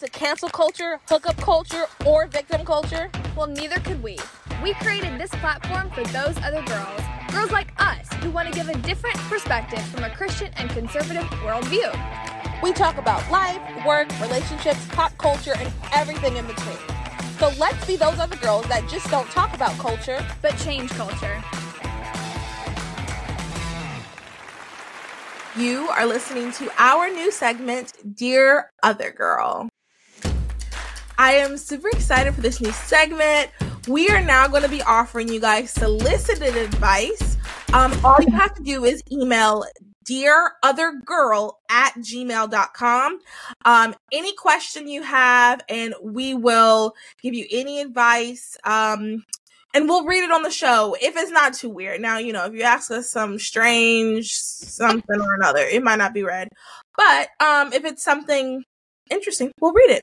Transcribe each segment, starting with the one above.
into cancel culture, hookup culture, or victim culture? Well, neither could we. We created this platform for those other girls. Girls like us who want to give a different perspective from a Christian and conservative worldview. We talk about life, work, relationships, pop culture, and everything in between. So let's be those other girls that just don't talk about culture, but change culture. You are listening to our new segment, Dear Other Girl. I am super excited for this new segment. We are now going to be offering you guys solicited advice. Um, all you have to do is email dear other girl at gmail.com um any question you have and we will give you any advice um and we'll read it on the show if it's not too weird. Now, you know, if you ask us some strange something or another, it might not be read. But um if it's something interesting, we'll read it.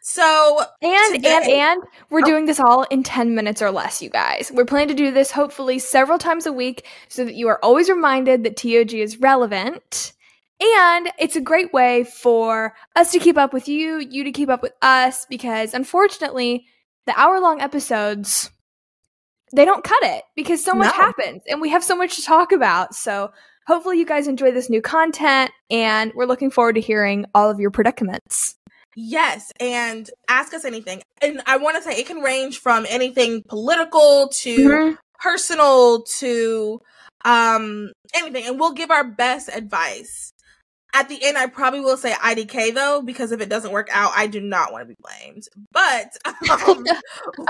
So and today, and and we're oh. doing this all in 10 minutes or less, you guys. We're planning to do this hopefully several times a week so that you are always reminded that TOG is relevant. And it's a great way for us to keep up with you, you to keep up with us, because unfortunately, the hour long episodes they don't cut it because so much no. happens and we have so much to talk about. So hopefully you guys enjoy this new content and we're looking forward to hearing all of your predicaments. Yes, and ask us anything. And I want to say it can range from anything political to mm-hmm. personal to um anything and we'll give our best advice at the end, I probably will say IDK though, because if it doesn't work out, I do not want to be blamed. But um,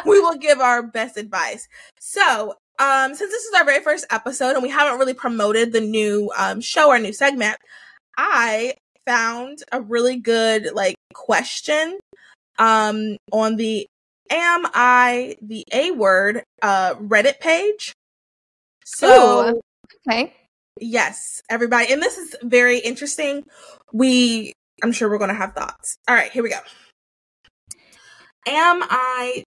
we will give our best advice. So, um, since this is our very first episode and we haven't really promoted the new um, show, our new segment, I found a really good like question um, on the Am I the A word uh, Reddit page. So, Ooh, okay. Yes, everybody. And this is very interesting. We, I'm sure we're going to have thoughts. All right, here we go. Am I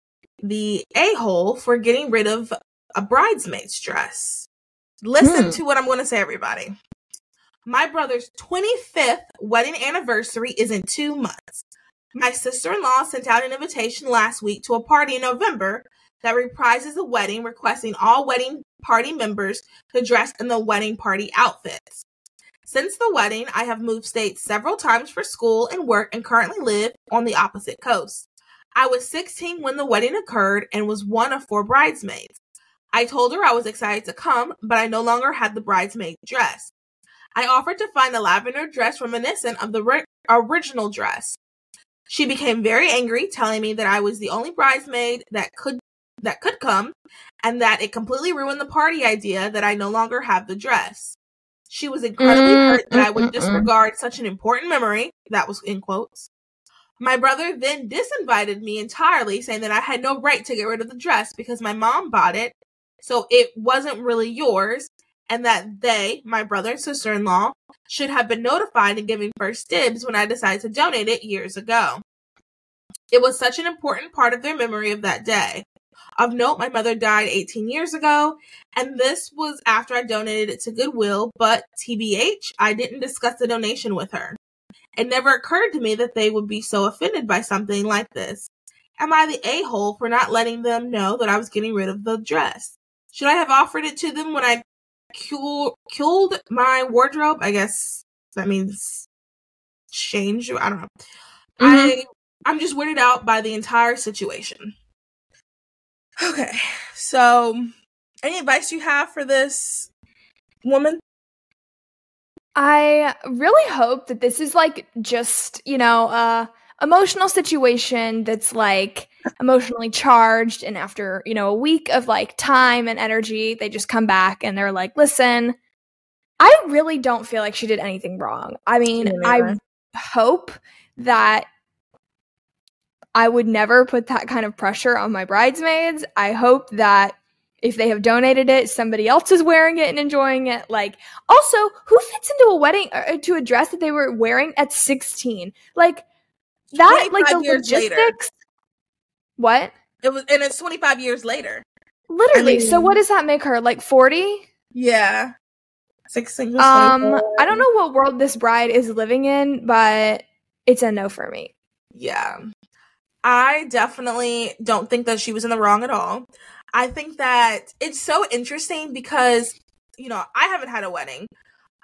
the a hole for getting rid of a bridesmaid's dress? Listen hmm. to what I'm going to say, everybody. My brother's 25th wedding anniversary is in two months. My sister in law sent out an invitation last week to a party in November that reprises the wedding, requesting all wedding party members to dress in the wedding party outfits. Since the wedding, I have moved states several times for school and work and currently live on the opposite coast. I was 16 when the wedding occurred and was one of four bridesmaids. I told her I was excited to come, but I no longer had the bridesmaid dress. I offered to find a lavender dress reminiscent of the ri- original dress. She became very angry, telling me that I was the only bridesmaid that could that could come, and that it completely ruined the party idea that I no longer have the dress. She was incredibly mm, hurt that I would mm, mm, mm. disregard such an important memory. That was in quotes. My brother then disinvited me entirely, saying that I had no right to get rid of the dress because my mom bought it, so it wasn't really yours, and that they, my brother and sister in law, should have been notified and given first dibs when I decided to donate it years ago. It was such an important part of their memory of that day. Of note, my mother died 18 years ago, and this was after I donated it to Goodwill, but TBH, I didn't discuss the donation with her. It never occurred to me that they would be so offended by something like this. Am I the a hole for not letting them know that I was getting rid of the dress? Should I have offered it to them when I killed my wardrobe? I guess that means change. I don't know. Mm-hmm. I I'm just weirded out by the entire situation. Okay. So, any advice you have for this woman? I really hope that this is like just, you know, a emotional situation that's like emotionally charged and after, you know, a week of like time and energy, they just come back and they're like, "Listen, I really don't feel like she did anything wrong." I mean, I hope that I would never put that kind of pressure on my bridesmaids. I hope that if they have donated it, somebody else is wearing it and enjoying it. Like, also, who fits into a wedding uh, to a dress that they were wearing at 16? Like, that, like, the logistics. Later. What? It was, and it's 25 years later. Literally. I mean, so, what does that make her? Like, 40? Yeah. 16 um, I don't know what world this bride is living in, but it's a no for me. Yeah. I definitely don't think that she was in the wrong at all. I think that it's so interesting because, you know, I haven't had a wedding.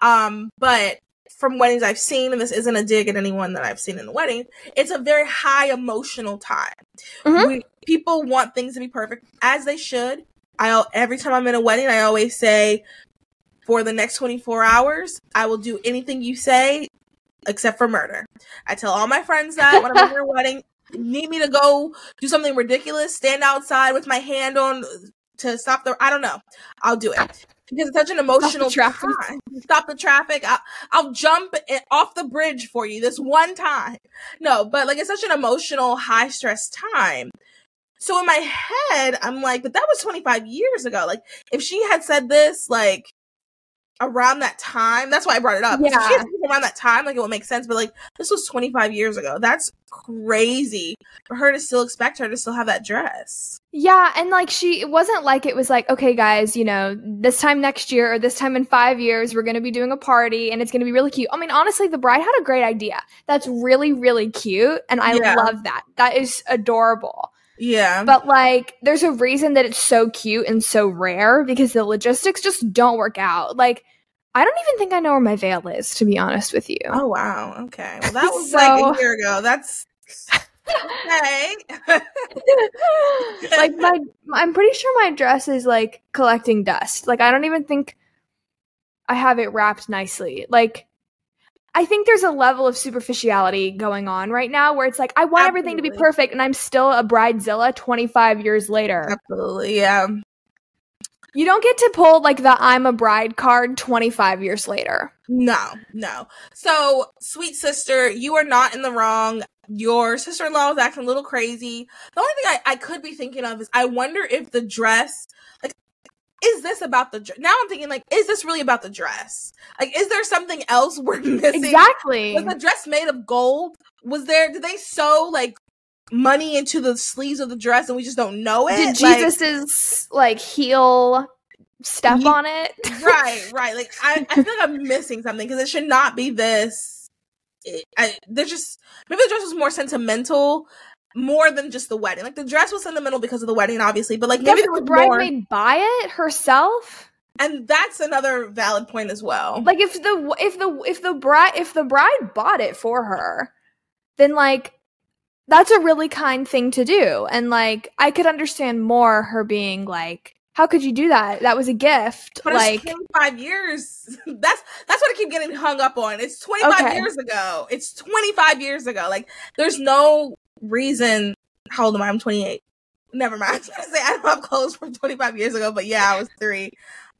Um, but from weddings I've seen, and this isn't a dig at anyone that I've seen in the wedding, it's a very high emotional time. Mhm. We, people want things to be perfect, as they should. I every time I'm in a wedding, I always say, for the next 24 hours, I will do anything you say, except for murder. I tell all my friends that when I'm at their wedding, need me to go do something ridiculous, stand outside with my hand on to stop the. I don't know. I'll do it because it's such an emotional traffic. time. Stop the traffic. I'll, I'll jump off the bridge for you this one time. No, but like it's such an emotional, high stress time. So in my head, I'm like, but that was 25 years ago. Like if she had said this, like around that time, that's why I brought it up. If she had Yeah. around that time, like it would make sense. But like this was 25 years ago. That's crazy for her to still expect her to still have that dress. Yeah, and like she, it wasn't like it was like, okay, guys, you know, this time next year or this time in five years, we're gonna be doing a party and it's gonna be really cute. I mean, honestly, the bride had a great idea. That's really, really cute, and I Yeah. love that. That is adorable. Yeah. But like, there's a reason that it's so cute and so rare because the logistics just don't work out. Like, I don't even think I know where my veil is, to be honest with you. Oh wow. Okay. Well, that was like a year ago. That's okay. like my I'm pretty sure my dress is like collecting dust. Like I don't even think I have it wrapped nicely. Like I think there's a level of superficiality going on right now where it's like I want everything to be perfect and I'm still a bridezilla 25 years later. Absolutely. Yeah. You don't get to pull like the I'm a bride card 25 years later. No, no. So, sweet sister, you are not in the wrong. Your sister in law is acting a little crazy. The only thing I, I could be thinking of is I wonder if the dress, like, is this about the dress? Now I'm thinking, like, is this really about the dress? Like, is there something else we're missing? Exactly. Was the dress made of gold? Was there, did they sew, like, money into the sleeves of the dress and we just don't know it? Did Jesus's like heel step Ye- on it? right, right. Like I, I feel like I'm missing something because it should not be this. It, I, they're just maybe the dress was more sentimental, more than just the wedding. Like the dress was sentimental because of the wedding, obviously, but like Yeah, maybe but the was more. buy it herself? And that's another valid point as well. like if the if the if the bride if the bride bought it for her then like that's a really kind thing to do and like i could understand more her being like how could you do that that was a gift but like 25 years. That's that's what I keep getting hung up on. It's 25 Okay. years ago. It's 25 years ago. Like there's no reason. How old am I? I'm 28. Never mind. I was gonna say I don't have clothes from 25 years ago, but yeah, I was three.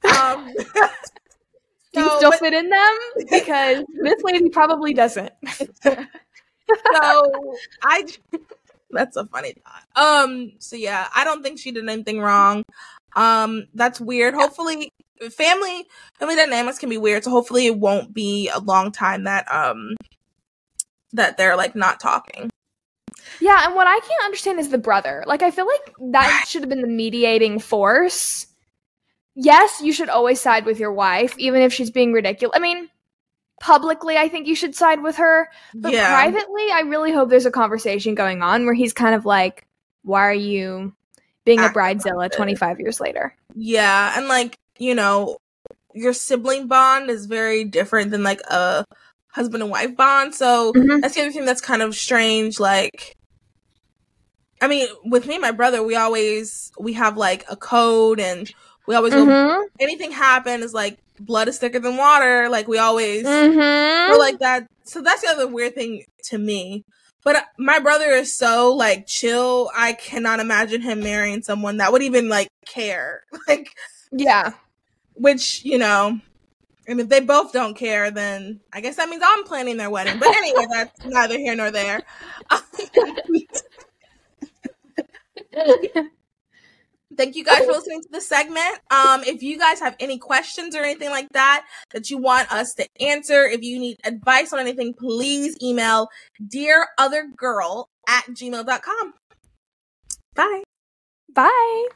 Um, do you still but- fit in them because this lady probably doesn't so I that's a funny thought. Um so yeah, I don't think she did anything wrong. Um that's weird. Hopefully family family dynamics can be weird, so hopefully it won't be a long time that um that they're like not talking. Yeah and what i can't understand is the brother like i feel like that should have been the mediating force yes you should always side with your wife even if she's being ridiculous i mean publicly i think you should side with her But yeah. privately, I really hope there's a conversation going on where he's kind of like, "Why are you being a bridezilla 25 years later?" Yeah, and like, you know, your sibling bond is very different than like a husband and wife bond. So Mhm. that's the other thing that's kind of strange. Like, I mean, with me and my brother, we always we have like a code, and we always go. Mhm. Anything happen is like blood is thicker than water. Like we always Mhm. we're like that. So that's the other weird thing to me. But my brother is so like chill. I cannot imagine him marrying someone that would even like care. Like Yeah. which you know and if they both don't care then i guess that means i'm planning their wedding. But anyway that's neither here nor there. Thank you guys for listening to the segment. Um if you guys have any questions or anything like that that you want us to answer if you need advice on anything please email dear other girl at gmail.com bye. Bye.